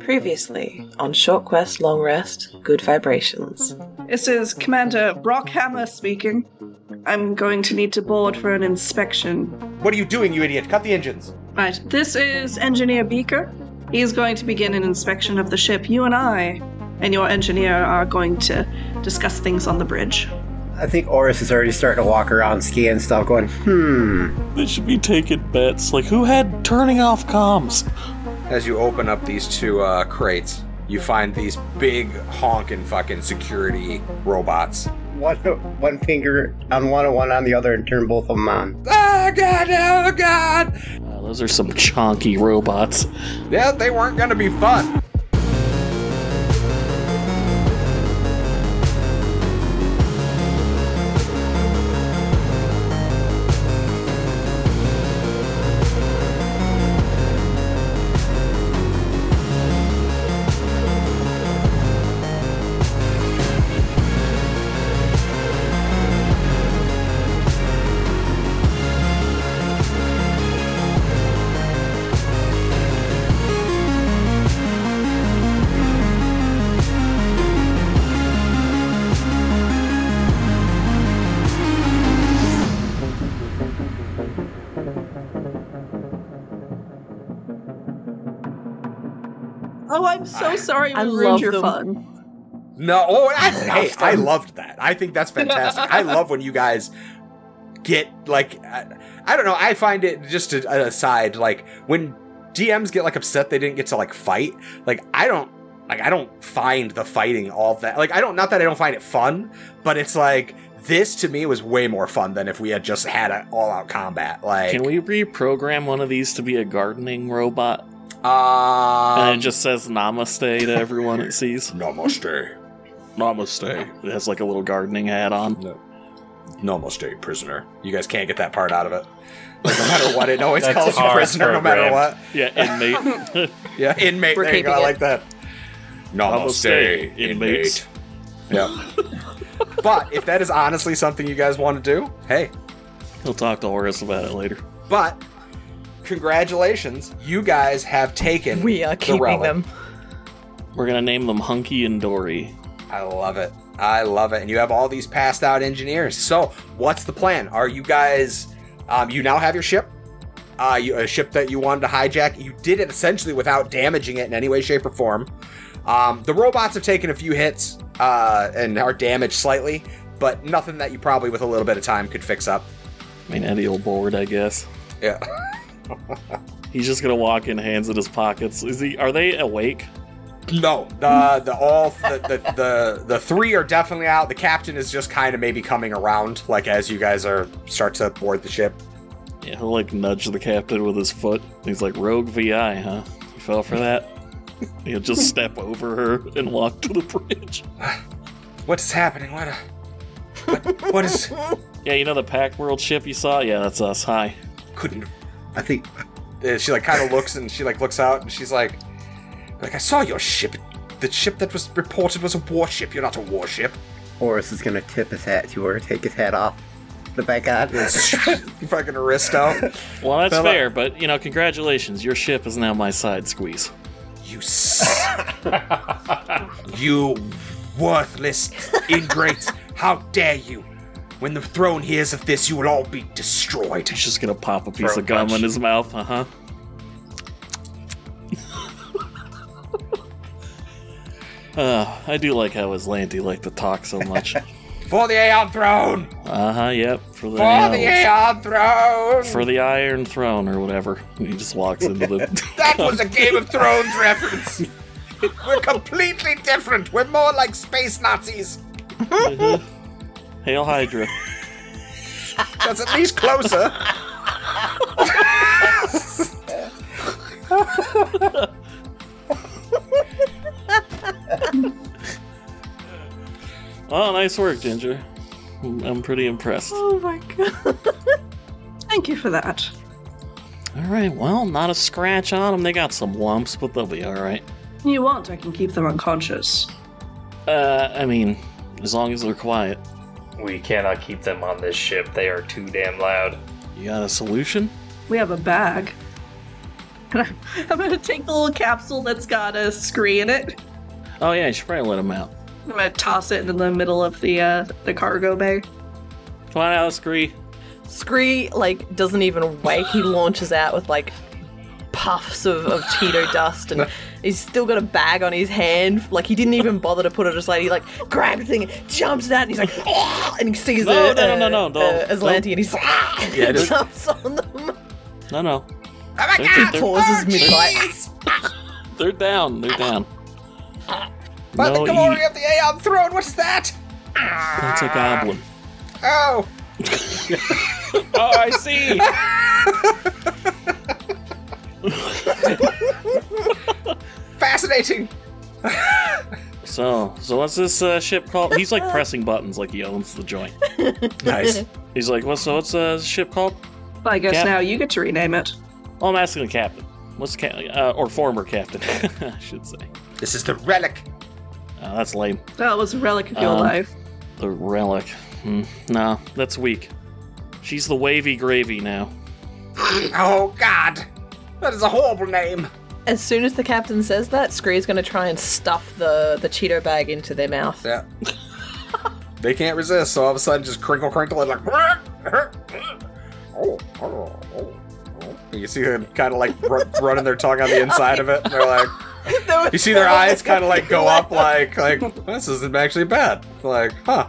Previously on Short Quest Long Rest, Good Vibrations. This is Commander Brockhammer speaking. I'm going to need to board for an inspection. What are you doing, you idiot? Cut the engines. Right, this is Engineer Beaker. He's going to begin an inspection of the ship. You and I and your engineer are going to discuss things on the bridge. I think Oris is already starting to walk around, scan stuff, going, hmm. They should be taking bets. Like, who had turning off comms? As you open up these two uh, crates, you find these big honking fucking security robots. One, one finger on one and one on the other and turn both of them on. Oh god, oh god! Uh, those are some chonky robots. Yeah, they weren't gonna be fun. I'm so sorry we I ruined love your them. fun. No, oh, I, love hey, I loved that. I think that's fantastic. I love when you guys get like, I, I don't know. I find it just a, an aside. Like when DMs get like upset they didn't get to like fight. Like I don't like I don't find the fighting all that. Like I don't not that I don't find it fun, but it's like this to me was way more fun than if we had just had an all out combat. Like Can we reprogram one of these to be a gardening robot? Um, and it just says namaste to everyone it sees. namaste, Namaste. It has like a little gardening hat on. no, namaste, prisoner. You guys can't get that part out of it. Like, no matter what, it always calls you hard prisoner, no matter what. Yeah, inmate. Yeah, inmate. We're there you go. keeping I like that. Namaste, inmates. Yeah. but if that is honestly something you guys want to do, hey. He'll talk to Oris about it later. But congratulations, you guys have taken. We are the keeping relic. them. We're gonna name them Hunky and Dory. I love it. I love it. And you have all these passed out engineers. So, what's the plan? Are you guys? Um, you now have your ship. Uh, you, a ship that you wanted to hijack. You did it essentially without damaging it in any way, shape, or form. Um, the robots have taken a few hits uh, and are damaged slightly, but nothing that you probably, with a little bit of time, could fix up. I mean, Eddie will board, I guess. Yeah. He's just gonna walk in, hands in his pockets. Is he? Are they awake? No, the the all the, the the the three are definitely out. The captain is just kind of maybe coming around, like as you guys are start to board the ship. Yeah, he'll like nudge the captain with his foot. He's like, "Rogue VI, huh? You fell for that?" He'll just step over her and walk to the bridge. What is happening? What? A, what, what is? Yeah, you know the Pact World ship you saw? Yeah, that's us. Hi. Couldn't. I think uh, She like kind of looks and she like looks out and she's like, like I saw your ship. The ship that was reported was a warship. You're not a warship. Oris is going to tip his hat to her, take his hat off, the back on. you fucking wrist out. Well, that's Fella. fair, but you know, congratulations. Your ship is now my side squeeze. You s- You worthless ingrates. How dare you? When the throne hears of this, you will all be destroyed. He's just gonna pop a piece Throat of gum punch. in his mouth. Uh huh. Uh, I do like how Azlanti like to talk so much. For the Aeon Throne! Uh huh. Yep. For the For the. Aeon Throne! for the Iron Throne or whatever. He just walks into the. That was a Game of Thrones reference. We're completely different. We're more like space Nazis. Hail Hydra. That's at least closer. Oh, nice work, Ginger. I'm I'm pretty impressed. Oh my god. Thank you for that. All right. Well, not a scratch on them. They got some lumps, but they'll be all right. You want, I can keep them unconscious. Uh, I mean, as long as they're quiet. We cannot keep them on this ship. They are too damn loud. You got a solution? We have a bag. I'm gonna take the little capsule that's got a scree in it. Oh yeah, you should probably let them out. I'm gonna toss it into the middle of the uh, the cargo bay. Come on out, Scree. Scree like doesn't even wake. He launches out with like puffs of, of Cheeto dust, and he's still got a bag on his hand. Like he didn't even bother to put it aside. He like grabs the thing, jumps it out, and he's like, "Ah!" and he sees No, a, no, no, uh, no, no, uh, no. Azlanti, and he's like, "Ah!" Yeah, and jumps on them. No, no. Oh my They're- god! they're- Pauses mid bite. They're down. They're down. By No, the glory you- of the Aeon throne, what is that? That's a goblin. Oh! Oh, I see. Fascinating! so, so what's this uh, ship called? He's like pressing buttons like he owns the joint. Nice. He's like, what's so what's uh, the ship called? Well, I guess Cap- now you get to rename it. Oh, I'm asking the captain. What's the ca- uh, or former captain? I should say. This is the relic. Uh, that's lame. That was a relic of your Um, life. The relic. Hmm. No, that's weak. She's the wavy gravy now. Oh god! That is a horrible name. As soon as the captain says that, Scree's going to try and stuff the the Cheeto bag into their mouth. Yeah. they can't resist, so all of a sudden just crinkle crinkle and like oh, oh, oh. You see them kind of like ru- running their tongue on the inside of it. And they're like, you see their eyes kind of like go up, like, like this isn't actually bad. Like, huh?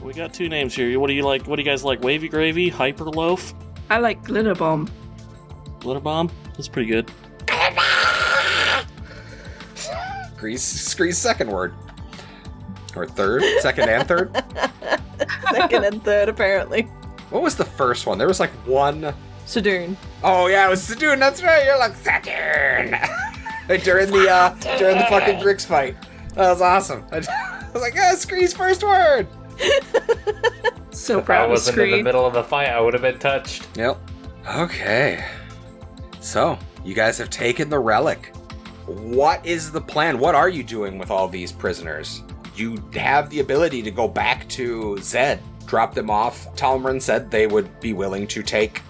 We got two names here. What do you like? What do you guys like? Wavy gravy, hyper loaf, I like glitter bomb. Glitter bomb. That's pretty good. Grease, Scree's second word, or third, second and third. Second and third, apparently. What was the first one? There was like one Sadoon. Oh yeah, it was Saturn. That's right. You're like Saturn during the uh, during the fucking Grix fight. That was awesome. I was like, yeah, Scree's first word. So If I proud of wasn't in the middle of the fight, I would have been touched. Yep. Okay. So you guys have taken the relic. What is the plan? What are you doing with all these prisoners? You have the ability to go back to Zed, drop them off. Talmrin said they would be willing to take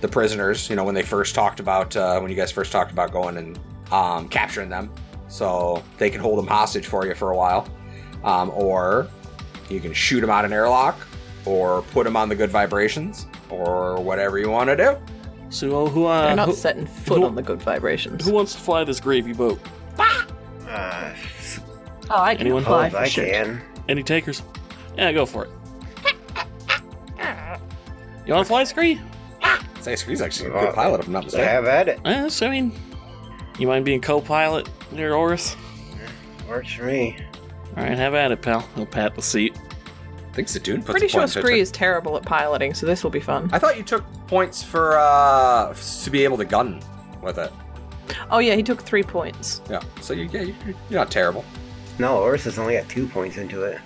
the prisoners. You know, when they first talked about uh, when you guys first talked about going and um, capturing them, so they can hold them hostage for you for a while, um, or you can shoot them out an airlock, or put them on the good vibrations, or whatever you want to do. So, oh, who uh, They're not who, setting foot who- on the good vibrations. who wants to fly this gravy boat? Uh, Oh, I can Anyone? apply suppose I shit. can. Any takers? Yeah, go for it. You want to fly, Scree? Say Scree's actually a good pilot, if I'm not mistaken. Have at it. So, I mean, you mind being co-pilot near Oris? Works for me. All right, have at it, pal. He'll pat the seat. I think Sadoon puts Pretty a sure point to Scree it. is terrible at piloting, so this will be fun. I thought you took points for uh to be able to gun with it. Oh yeah, he took three points. Yeah. So you yeah, you- you're not terrible. No, Oris has only got two points into it.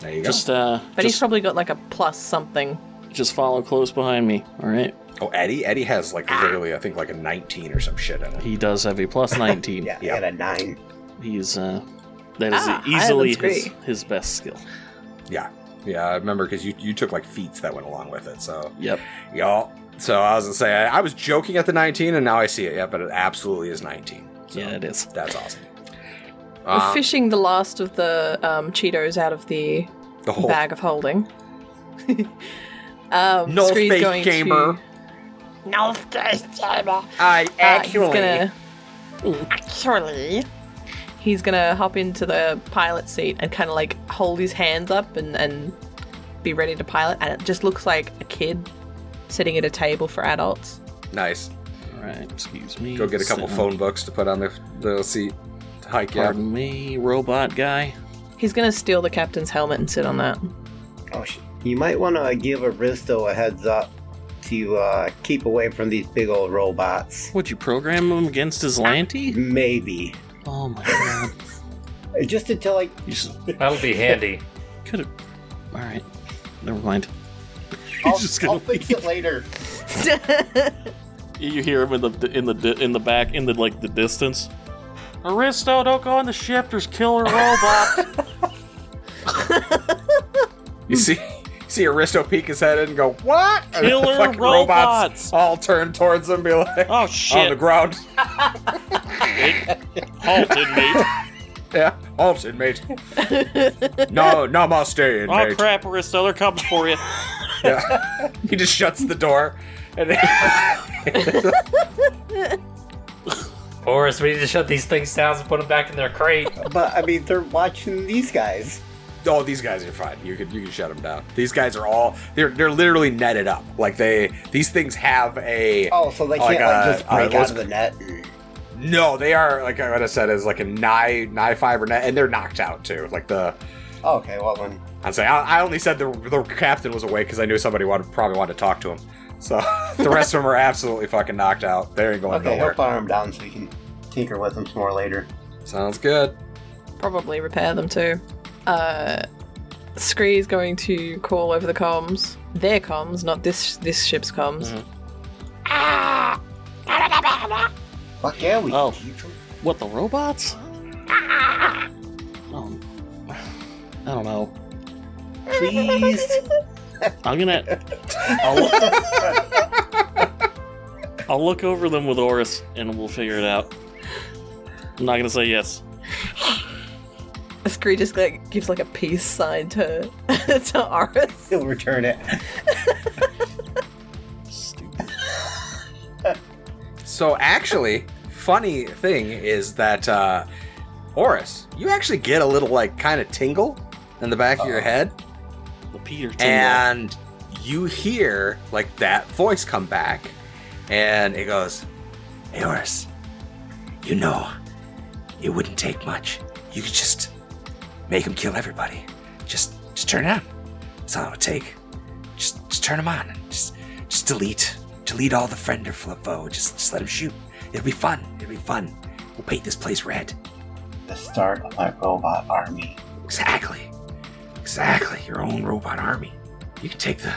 There you go. Just, uh, But he's probably got like a plus something. just follow close behind me. All right. oh, Eddie. Eddie has like literally, I think like a 19 or some shit in it. He does have a plus 19. Yeah, Yeah. I got a nine. He's uh, that is Ah, easily his, his best skill. Yeah. Yeah, I remember because you you took like feats that went along with it. So Yep. y'all. So I was gonna say I, I was joking at the 19, and now I see it. Yeah, but it absolutely is 19. So Yeah, it is. That's awesome. We're Uh, fishing the last of the um, Cheetos out of the the whole bag of holding. um, North Scree's Face going chamber. To... North Face chamber. I Uh, he's actually gonna actually he's gonna hop into the pilot seat and kind of like hold his hands up and and be ready to pilot and it just looks like a kid sitting at a table for adults nice. All right. Excuse me. Go get a couple Sit phone books to put on the the seat to hike. Yeah. Pardon me, robot guy. he's gonna steal the captain's helmet and sit on that Oh, sh- you might want to give Aristo a heads up to uh, keep away from these big old robots. Would you program him against his lanty? Maybe. Oh my god. Just until like You just That'll be handy. could have. All right. Never mind. I'll, just gonna I'll fix it later. You hear him in the in the in the back in the like the distance. Aristo, don't go on the ship. There's killer robots. You see, you see Aristo peek his head in and go, "What?" Killer fucking robots. all turn towards him, be like, Oh shit!" on the ground. Halted, mate. Yeah, halt, inmate. no, namaste, Oh inmate. crap, Aristo, they're coming for you. Yeah. he just shuts the door. And Boris, we need to shut these things down and put them back in their crate. But I mean, they're watching these guys. oh, these guys are fine. You can you can shut them down. These guys are all they're they're literally netted up. Like they these things have a Oh, so they can't like, a- just break what's- out of the net. and- no. They are like what I said is like a nigh nigh fiber net, and they're knocked out too. Like the Okay, well then. I'd say I, I only said the the captain was awake because I knew somebody wanted probably wanted to talk to him. So the rest of them are absolutely fucking knocked out. They ain't going Okay, he'll nowhere. farm them down so we can tinker with them some more later. Sounds good. Probably repair them too. Uh, Scree's going to call over the comms. Their comms, not this this ship's comms. Fuck yeah, we Oh. can keep them. What the robots? Um, I don't know. Please. I'm gonna. I'll, I'll look over them with Oris, and we'll figure it out. I'm not gonna say yes. Scree just like gives like a peace sign to to Aris. He'll return it. Stupid. So actually, funny thing is that uh Oris, you actually get a little like kind of tingle in the back of your head, The Peter tingle. and you hear like that voice come back, and it goes, "Hey Oris, you know, it wouldn't take much. You could just make him kill everybody. Just, just turn it on. That's all it would take. Just, just turn him on. Just, just delete, delete all the friend or flip foe. Just, just let him shoot. It'll be fun. It'll be fun. We'll paint this place red. The start of my robot army. Exactly. Exactly. Your own robot army. You can take the.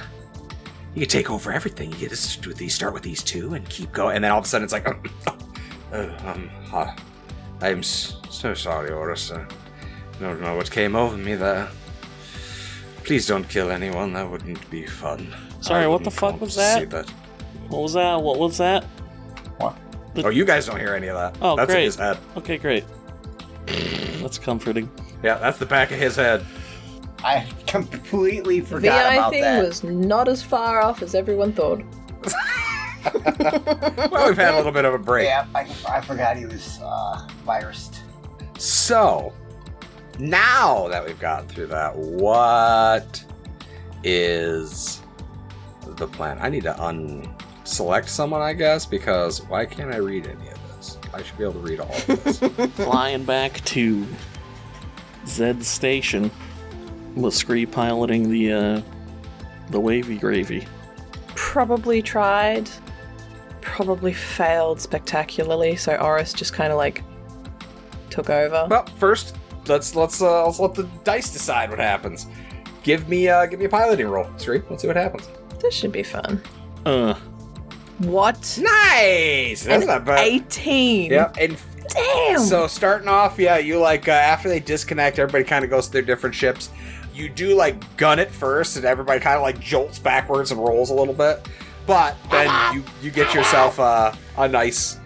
You can take over everything. You get this with these. Start with these two and keep going. And then all of a sudden it's like, uh, um, uh, I'm so sorry, Oris. I don't know what came over me there. Please don't kill anyone. That wouldn't be fun. Sorry, what the fuck was to see that? What was that? What was that? Oh, you guys don't hear any of that. Oh, that's in his head. Okay, great. That's comforting. Yeah, that's the back of his head. I completely The forgot VI about thing that. was not as far off as everyone thought. Well, we've had a little bit of a break. Yeah, I, I forgot he was uh, virused. So, now that we've gotten through that, what is the plan? I need to unselect someone, I guess, because why can't I read any of this? I should be able to read all of this. Flying back to Zed Station with Scree piloting the uh, the wavy gravy. Probably tried. Probably failed spectacularly. So Oris just kind of like took over. well, first, let's let's uh, let's let the dice decide what happens. Give me uh, give me a piloting roll, Scree. Let's see what happens. This should be fun. Uh, What? Nice. That's An not bad. 18. Yep, and Damn. So starting off, yeah, you like uh, after they disconnect, everybody kind of goes to their different ships. You do like gun it first, and everybody kind of like jolts backwards and rolls a little bit. But then you you get yourself uh, a nice,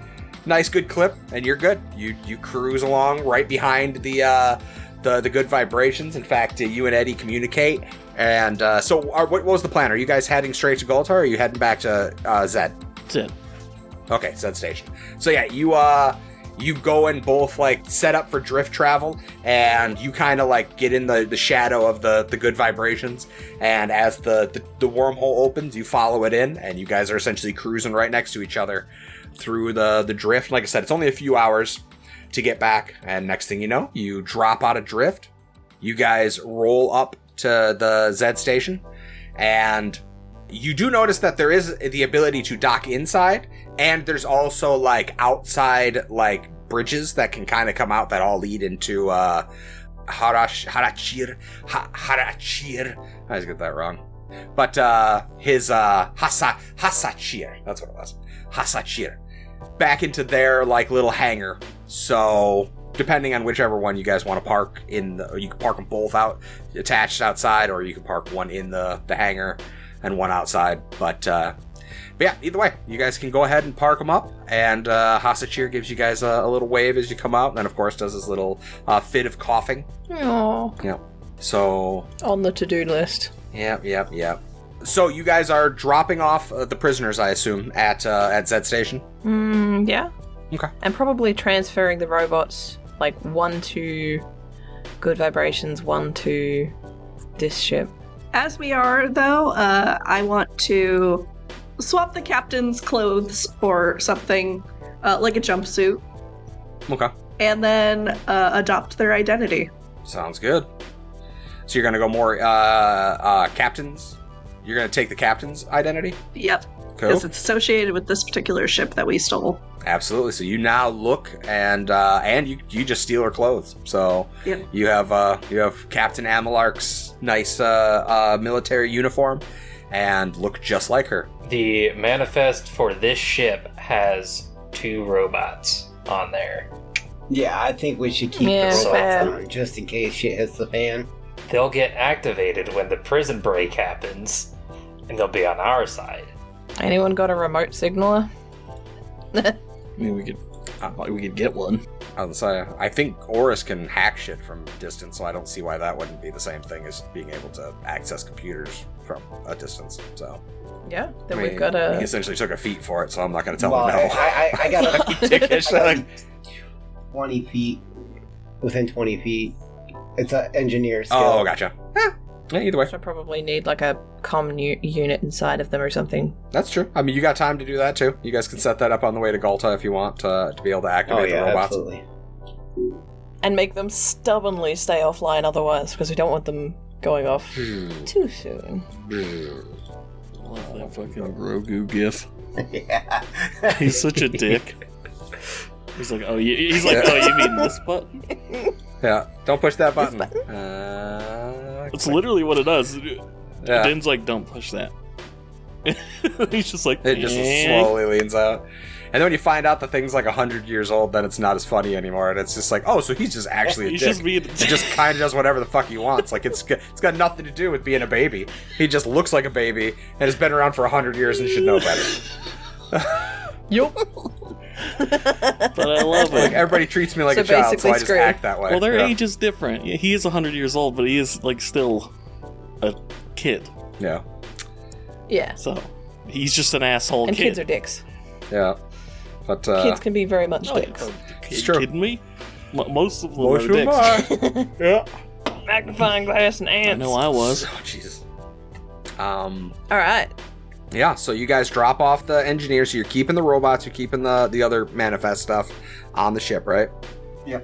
nice good clip, and you're good. You you cruise along right behind the uh, the the good vibrations. In fact, uh, you and Eddie communicate. And uh, so, are, what, what was the plan? Are you guys heading straight to Gulta, or are you heading back to uh, Zed? Zed. Okay, Zed Station. So yeah, you uh you go and both like set up for drift travel and you kind of like get in the, the shadow of the the good vibrations and as the, the the wormhole opens you follow it in and you guys are essentially cruising right next to each other through the the drift like i said it's only a few hours to get back and next thing you know you drop out of drift you guys roll up to the zed station and you do notice that there is the ability to dock inside and there's also like outside like bridges that can kind of come out that all lead into uh Harash Harachir ha, Harachir. I always get that wrong. But uh his uh Hasa Hasachir. That's what it was. Hasachir. Back into their like little hangar. So depending on whichever one you guys want to park in the, you can park them both out attached outside, or you can park one in the the hangar and one outside. But uh, but yeah, either way, you guys can go ahead and park them up. And uh, Hasachir gives you guys a, a little wave as you come out, and then of course does his little uh, fit of coughing. Oh, Yeah. So on the to-do list. Yep, yep, yep. So you guys are dropping off uh, the prisoners, I assume, at uh, at Z Station. Mm, yeah. Okay. And probably transferring the robots, like one to good vibrations, one to this ship. As we are, though, uh, I want to swap the captain's clothes for something uh, like a jumpsuit, Okay. and then uh, adopt their identity. Sounds good. So you're gonna go more uh, uh, captains. You're gonna take the captain's identity. Yep, Cool. because it's associated with this particular ship that we stole. Absolutely. So you now look and uh, and you you just steal her clothes. So Yep. you have uh, you have Captain Amalark's nice uh, uh, military uniform and look just like her. The manifest for this ship has two robots on there. Yeah, I think we should keep Yeah, the robots fair. on just in case shit hits the fan. They'll get activated when the prison break happens, and they'll be on our side. Anyone got a remote signaler? I mean, we could uh, we could get one. I was gonna say, I think Oris can hack shit from distance, so I don't see why that wouldn't be the same thing as being able to access computers from a distance. So Yeah. Then I mean, we've got a. He a. essentially took a feat for it, so I'm not going to tell well, him no. I, I, I got a Dickish, like, 20 feet, within 20 feet. It's an engineer skill. oh, gotcha. Eh, yeah, either way, So probably need like a comm u- unit inside of them or something. that's true. I mean, you got time to do that too. You guys can set that up on the way to Gulta if you want uh, to be able to Oh, activate yeah, the robots. absolutely. And make them stubbornly stay offline otherwise, because we don't want them going off Hmm. too soon. Love that fucking Grogu gif. yeah. He's such a dick. He's like, oh, you, he's like, oh, you mean this button? Yeah, don't push that button. Uh, It's literally what it does. yeah. Din's like, don't push that. he's just like, It just "Eh." slowly leans out. And then when you find out the thing's like 100 years old, then it's not as funny anymore. And it's just like, oh, so he's just actually a He's dick. just being. he just kind of does whatever the fuck he wants. Like, it's, it's got nothing to do with being a baby. He just looks like a baby and has been around for 100 years and should know better. Yup. but I love it. Like, everybody treats me like So a child, so basically I just screwed. act that way. Well, their yeah. age is different. Yeah, He is 100 years old, but he is like still a kid. Yeah, Yeah. So he's just an asshole And kid. kids are dicks. yeah. But, uh, Kids can be very much Oh, dicks. are It's you true. kidding me? M- most of them most are dicks. are. yeah. Magnifying glass and I ants. know I was. Oh, Jesus. Um, All right. Yeah, so you guys drop off the engineers. So you're keeping the robots. You're keeping the the other manifest stuff on the ship, right? Yeah.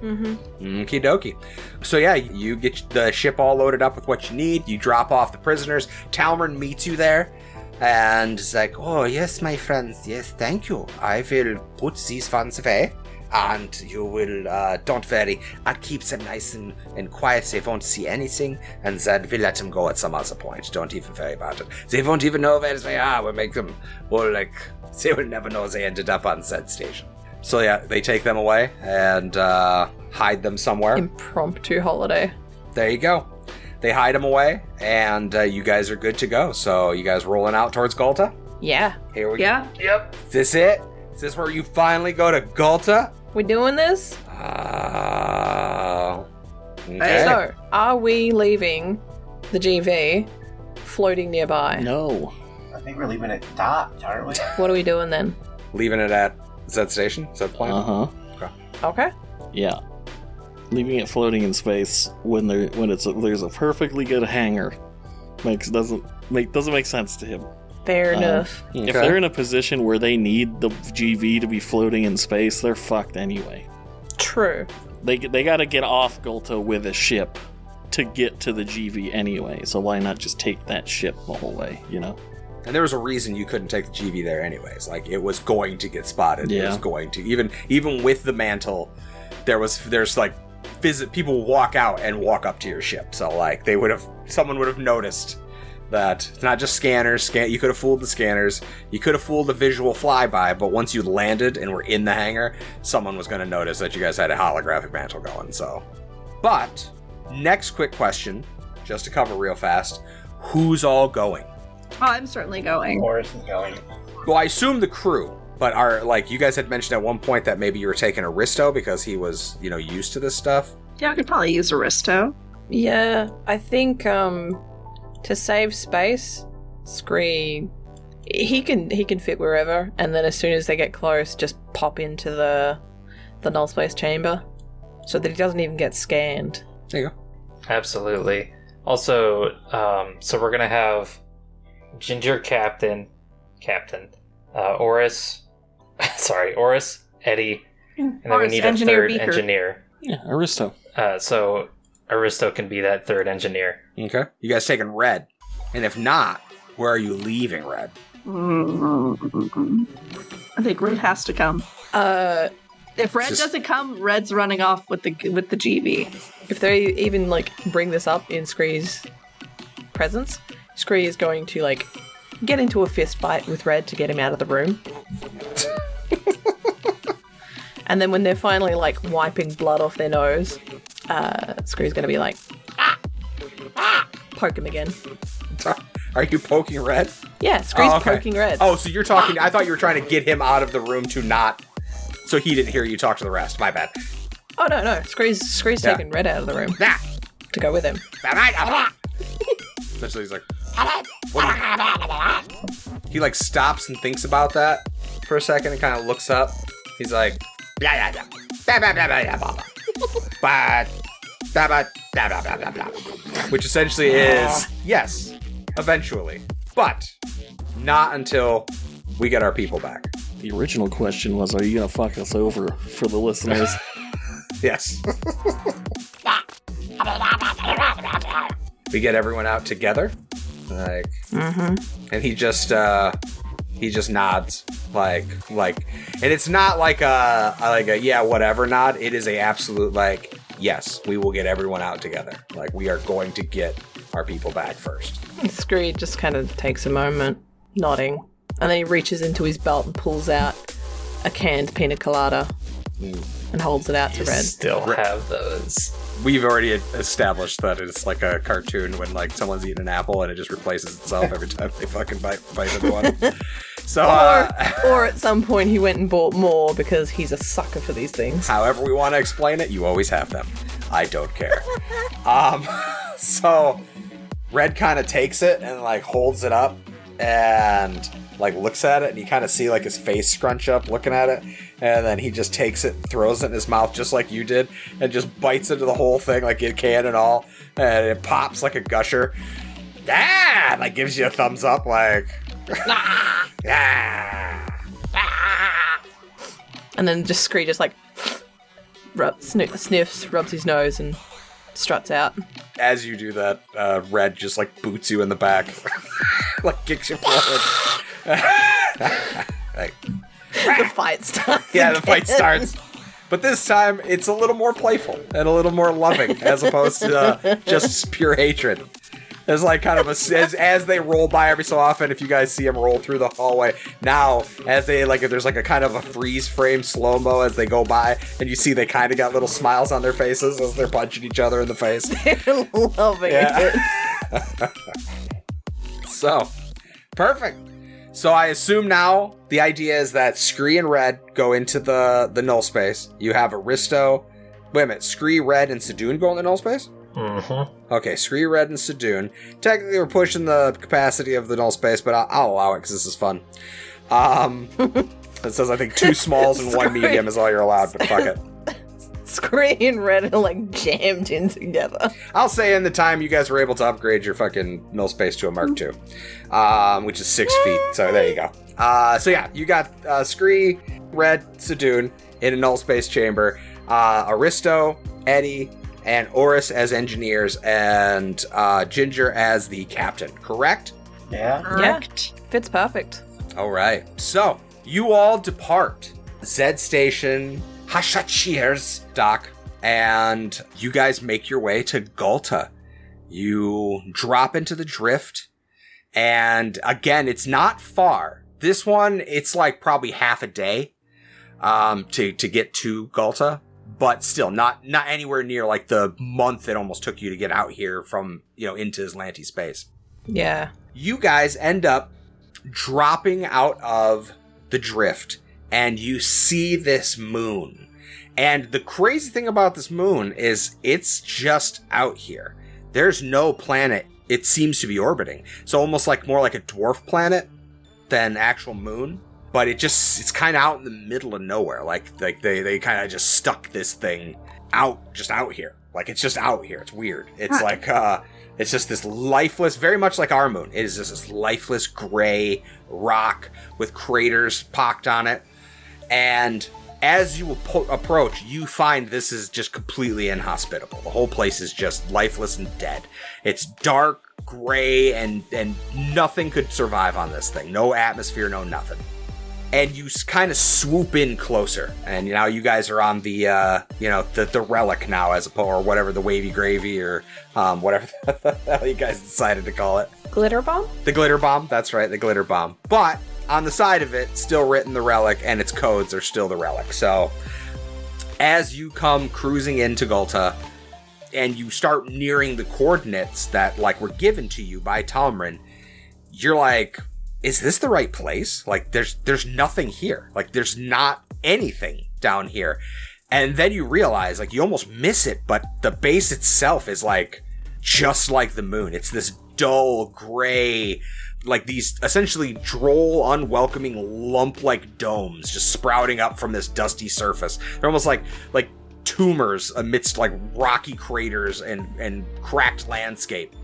Mm-hmm. Okie dokie. So yeah, you get the ship all loaded up with what you need. You drop off the prisoners. Talmern meets you there, and is like, "Oh yes, my friends. Yes, thank you. I will put these funds away." And you will, uh, don't worry, I'll keep them nice and, and quiet. They won't see anything, and then we'll let them go at some other point. Don't even worry about it. They won't even know where they are. We'll make them, well, like, they will never know they ended up on said station. So yeah, they take them away and uh, hide them somewhere. Impromptu holiday. There you go. They hide them away, and uh, you guys are good to go. So you guys rolling out towards Gulta? Yeah. Here we go. Yeah, Yep. Is this it? Is this where you finally go to Gulta? We doing this? Uh, okay. So, are we leaving the GV floating nearby? No. I think we're leaving it docked, aren't we? What are we doing then? Leaving it at Z Station? Is that the plan? Uh huh. Okay. Yeah. Leaving it floating in space when there when it's a, there's a perfectly good hangar makes doesn't make doesn't make sense to him. Fair Um, enough. If Okay. they're in a position where they need the GV to be floating in space, they're fucked anyway. True. They they got to get off Gulta with a ship to get to the GV anyway. So why not just take that ship the whole way? You know. And there was a reason you couldn't take the GV there, anyways. Like it was going to get spotted. Yeah. It was going to even even with the mantle. There was there's like visit people walk out and walk up to your ship. So like they would have someone would have noticed that it's not just scanners. Scan. You could have fooled the scanners. You could have fooled the visual flyby. But once you landed and were in the hangar, someone was going to notice that you guys had a holographic mantle going. So, but next quick question, just to cover real fast, who's all going? Oh, I'm certainly going. Oris is going. Well, I assume the crew, but are like you guys had mentioned at one point that maybe you were taking Aristo because he was, you know, used to this stuff. Yeah, I could probably use Aristo. Yeah, I think um to save space, Scree he can he can fit wherever, and then as soon as they get close, just pop into the the null space chamber, so that he doesn't even get scanned. There you go. Absolutely. Also, um, so we're gonna have Ginger Captain, Captain, uh, Oris. sorry, Oris, Eddie, and then Oris, we need a Engineer third Beaker. engineer. Yeah, Aristo. Uh, so Aristo can be that third engineer. Okay. You guys taking red, and if not, where are you leaving red? Mm, I think Red has to come. Uh, If Red Just- doesn't come, Red's running off with the with the GV. if they even like bring this up in Scree's presence, Scree is going to like get into a fist fight with Red to get him out of the room. and then when they're finally like wiping blood off their nose, uh, Scree's going to be like, "Ah! Ah!" poke him again. Are you poking red? Yeah, Scree's Oh, okay. poking Red. Oh, so you're talking. I thought you were trying to get him out of the room to not, so he didn't hear you talk to the rest. My bad. Oh, no, no, Scree's Scree's Yeah. taking Red out of the room Nah. to go with him. Essentially, he's like, he like stops and thinks about that for a second and kind of looks up. He's like, yeah, yeah, yeah, blah, blah, blah, blah, blah, blah. But, blah, blah, blah, blah, blah, blah, blah. which essentially is yes, eventually, but not until we get our people back. The original question was, are you gonna fuck us over for the listeners? Yes. we get everyone out together, like, mm-hmm. and he just uh he just nods like like and it's not like a, a like a yeah whatever nod. It is a absolute like yes we will get everyone out together. Like we are going to get our people back first. Scree just kind of takes a moment, nodding, and then he reaches into his belt and pulls out a canned pina colada mm. and holds it out to Red. Still have those. we've already established that it's like a cartoon when like someone's eating an apple and it just replaces itself every time they fucking bite bite into one so uh, Or at some point he went and bought more because he's a sucker for these things. however we want to explain it you always have them. I don't care. Um so red kind of takes it and like holds it up and like looks at it and you kind of see like his face scrunch up looking at it. And then he just takes it throws it in his mouth just like you did and just bites into the whole thing like it can and all. And it pops like a gusher. Yeah like gives you a thumbs up like And then just Scree just like rub, sniff, sniffs, rubs his nose, and struts out. as you do that, uh, Red just like boots you in the back, like kicks you forward. like, The fight starts. yeah, the fight starts. But this time, it's a little more playful and a little more loving, as opposed to uh, just pure hatred. There's like kind of a as, as they roll by every so often. If you guys see them roll through the hallway now, as they like, if there's like a kind of a freeze frame slow mo as they go by, and you see they kind of got little smiles on their faces as they're punching each other in the face. Loving Yeah. it. So, perfect. So I assume now the idea is that Scree and Red go into the the null space. You have Aristo. Wait a minute, Scree, Red, and Sedoon go in the null space. Mm-hmm. Okay, Scree, Red, and Sedoon. Technically, we're pushing the capacity of the null space, but I'll, I'll allow it because this is fun. Um, it says I think two smalls and one medium is all you're allowed, but fuck it. Scree and Red are like jammed in together. I'll say in the time you guys were able to upgrade your fucking null space to a Mark II, um, which is six feet. So there you go. Uh, so yeah, you got uh, Scree, Red, Sedoon in a null space chamber, uh, Aristo, Eddie, and Oris as engineers, and uh, Ginger as the captain. Correct? Yeah. Correct. Fits perfect. All right. So you all depart Zed Station, Hashachir's dock, and you guys make your way to Gulta. You drop into the drift. And again, it's not far. This one, it's like probably half a day um, to to get to Gulta, but still not not anywhere near like the month it almost took you to get out here from you know into Azlanti space. Yeah. You guys end up dropping out of the drift, and you see this moon. And the crazy thing about this moon is it's just out here. There's no planet it seems to be orbiting. So almost like more like a dwarf planet than actual moon. But it just it's kind of out in the middle of nowhere. Like like they they kind of just stuck this thing out just out here. Like it's just out here. It's weird. It's Huh. like uh it's just this lifeless, very much like our moon. It is just this lifeless gray rock with craters pocked on it. And as you appo- approach, you find this is just completely inhospitable. The whole place is just lifeless and dead. It's dark, gray, and and nothing could survive on this thing. No atmosphere, no nothing. And you kind of swoop in closer, and now you guys are on the uh, you know the the relic now, as opposed or whatever the wavy gravy or um, whatever the hell you guys decided to call it. Glitter bomb? The glitter bomb. That's right, the glitter bomb. But on the side of it, still written the relic, and its codes are still the relic. So as you come cruising into Gulta, and you start nearing the coordinates that like were given to you by Talmrin, you're like, is this the right place? Like there's there's nothing here. Like there's not anything down here. And then you realize like you almost miss it, but the base itself is like just like the moon. It's this dull gray like these essentially droll, unwelcoming lump-like domes just sprouting up from this dusty surface. They're almost like like tumors amidst like rocky craters and and cracked landscape.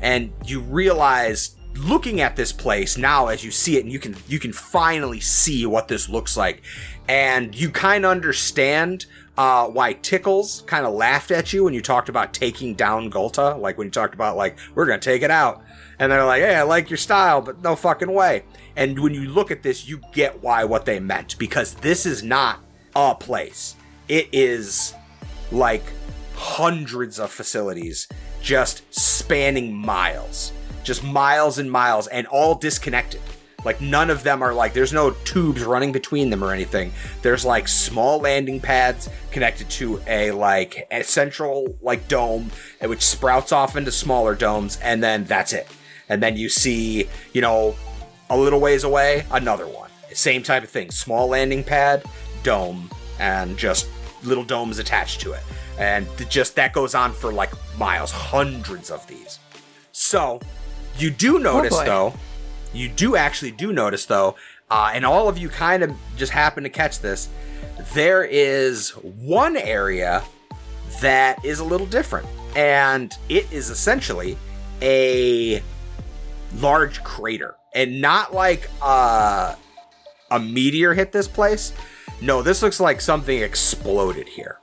And you realize looking at this place now as you see it and you can you can finally see what this looks like and you kind of understand uh, why Tickles kind of laughed at you when you talked about taking down Gulta, like when you talked about like we're gonna take it out, and they're like, "Hey, I like your style, but no fucking way." And when you look at this, you get why what they meant because this is not a place. It is like hundreds of facilities just spanning miles, just miles and miles, and all disconnected. Like none of them are like there's no tubes running between them or anything. There's like small landing pads connected to a like a central like dome which sprouts off into smaller domes and then that's it. And then you see, you know, a little ways away, another one. Same type of thing. Small landing pad, dome, and just little domes attached to it. And just that goes on for like miles, hundreds of these. So, you do notice boy. though, you do actually do notice though, uh, and all of you kind of just happen to catch this. There is one area that is a little different, and it is essentially a large crater, and not like uh, a meteor hit this place. No, this looks like something exploded here,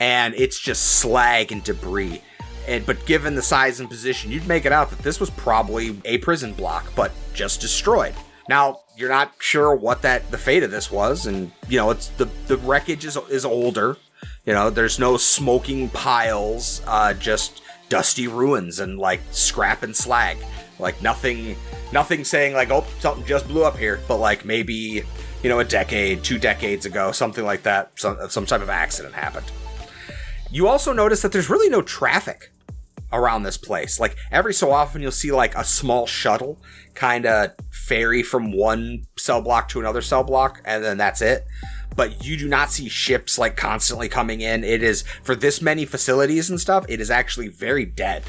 and it's just slag and debris. And but given the size and position, you'd make it out that this was probably a prison block, but just destroyed. Now you're not sure what that the fate of this was, and you know it's the the wreckage is is older. You know, there's no smoking piles, uh, just dusty ruins and like scrap and slag. Like nothing, nothing saying like, oh, something just blew up here, but like maybe you know a decade, two decades ago, something like that, some some type of accident happened. You also notice that there's really no traffic around this place. Like every so often you'll see like a small shuttle kind of ferry from one cell block to another cell block and then that's it. But you do not see ships like constantly coming in. It is for this many facilities and stuff, it is actually very dead.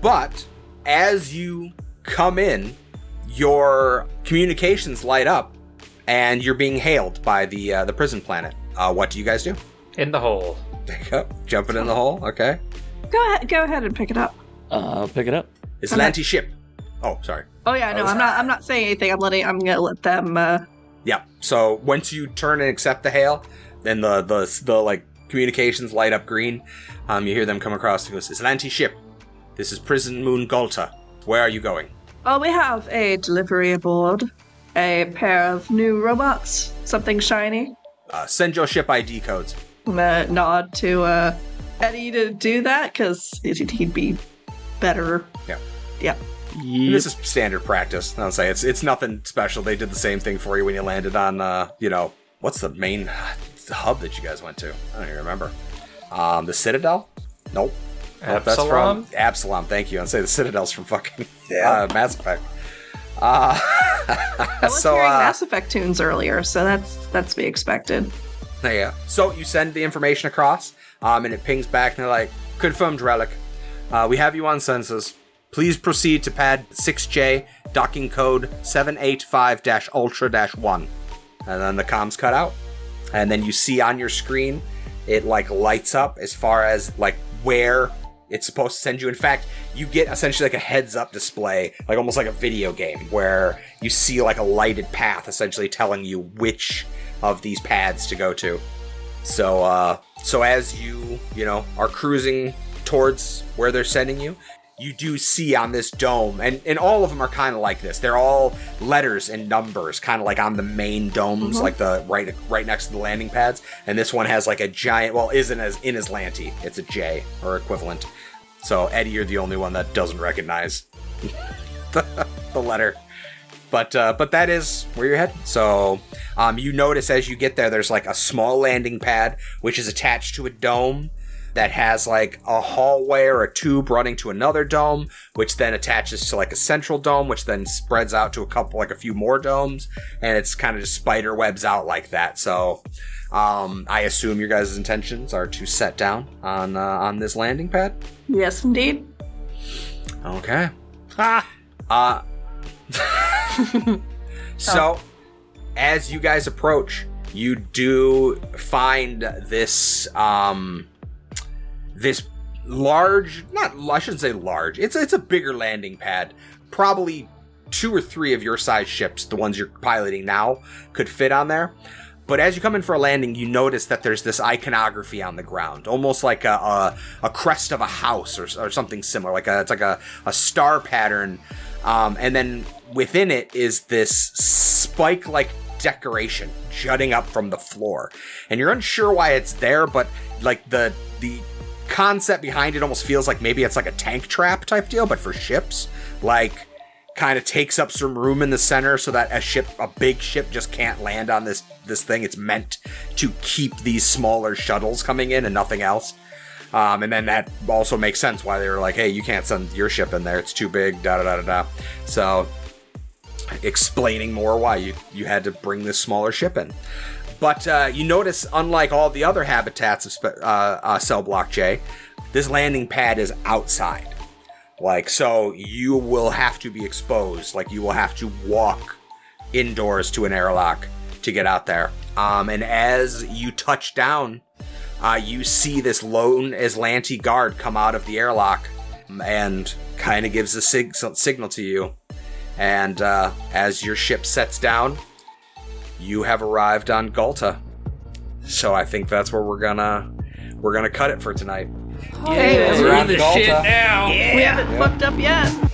But as you come in, your communications light up and you're being hailed by the uh, the prison planet. Uh, what do you guys do? In the hole. There you go. Jumping in the hole. Okay. Go ahead, go ahead and pick it up. Uh, pick it up. It's Okay. Lanty ship. Oh, sorry. Oh yeah, no, Oh. I'm not. I'm not saying anything. I'm letting. I'm gonna let them. Uh, Yeah. So once you turn and accept the hail, then the the the like communications light up green. Um, you hear them come across. It goes, "It's Lanty ship. This is Prison Moon Gulta. Where are you going?" well, we have a delivery aboard. A pair of new robots. Something shiny. Uh, send your ship ID codes. I'm gonna nod to uh, Eddie to do that because he'd be better. Yeah. Yeah. And This is standard practice. I'll say it's it's nothing special. They did the same thing for you when you landed on, uh, you know, what's the main hub that you guys went to? I don't even remember. Um, the Citadel? Nope. Nope, That's Absalom? from Absalom. Thank you. I'd say the Citadel's from fucking Yeah. uh, Mass Effect. Uh, I was so hearing uh, Mass Effect tunes earlier, so that's that's to be expected. Yeah. So you send the information across, um, and it pings back, and they're like, "Confirmed, Relic. Uh, we have you on census. Please proceed to pad 6J, docking code 785-ultra-1." And then the comms cut out, and then you see on your screen, it like lights up as far as like where it's supposed to send you. In fact, you get essentially like a heads up display, like almost like a video game, where you see like a lighted path essentially telling you which of these pads to go to. So uh so as you, you know, are cruising towards where they're sending you, you do see on this dome, and, and all of them are kind of like this. They're all letters and numbers, kind of like on the main domes, mm-hmm. like the right right next to the landing pads. And this one has like a giant, well, isn't as in Azlanti. It's a J or equivalent. So Eddie, you're the only one that doesn't recognize the, the letter. But uh, but that is where you're headed. So um, you notice as you get there, there's like a small landing pad which is attached to a dome that has like a hallway or a tube running to another dome, which then attaches to like a central dome, which then spreads out to a couple, like a few more domes, and it's kind of just spider webs out like that. So, um, I assume your guys' intentions are to set down on uh, on this landing pad. Yes, indeed. Okay. Uh, so, as you guys approach, you do find this um this large not I shouldn't say large. It's it's a bigger landing pad. Probably two or three of your size ships, the ones you're piloting now, could fit on there. But as you come in for a landing, you notice that there's this iconography on the ground, almost like a a, a crest of a house or, or something similar. Like a, it's like a, a star pattern, um, and then within it is this spike-like decoration jutting up from the floor, and you're unsure why it's there, but like the the concept behind it almost feels like maybe it's like a tank trap type deal, but for ships, like kind of takes up some room in the center so that a ship a big ship just can't land on this this thing. It's meant to keep these smaller shuttles coming in and nothing else. Um, and then that also makes sense why they were like hey you can't send your ship in there. It's too big da da da da da. So explaining more why you you had to bring this smaller ship in. But uh, you notice unlike all the other habitats of uh, uh, cell block j this landing pad is outside like, so you will have to be exposed. Like, you will have to walk indoors to an airlock to get out there. Um, and as you touch down, uh, you see this lone Azlanti guard come out of the airlock and kind of gives a sig- signal to you. And uh, as your ship sets down, you have arrived on Gulta. So I think that's where we're gonna we're gonna cut it for tonight. Hey, We're We're in on the shit now. we haven't fucked up yet.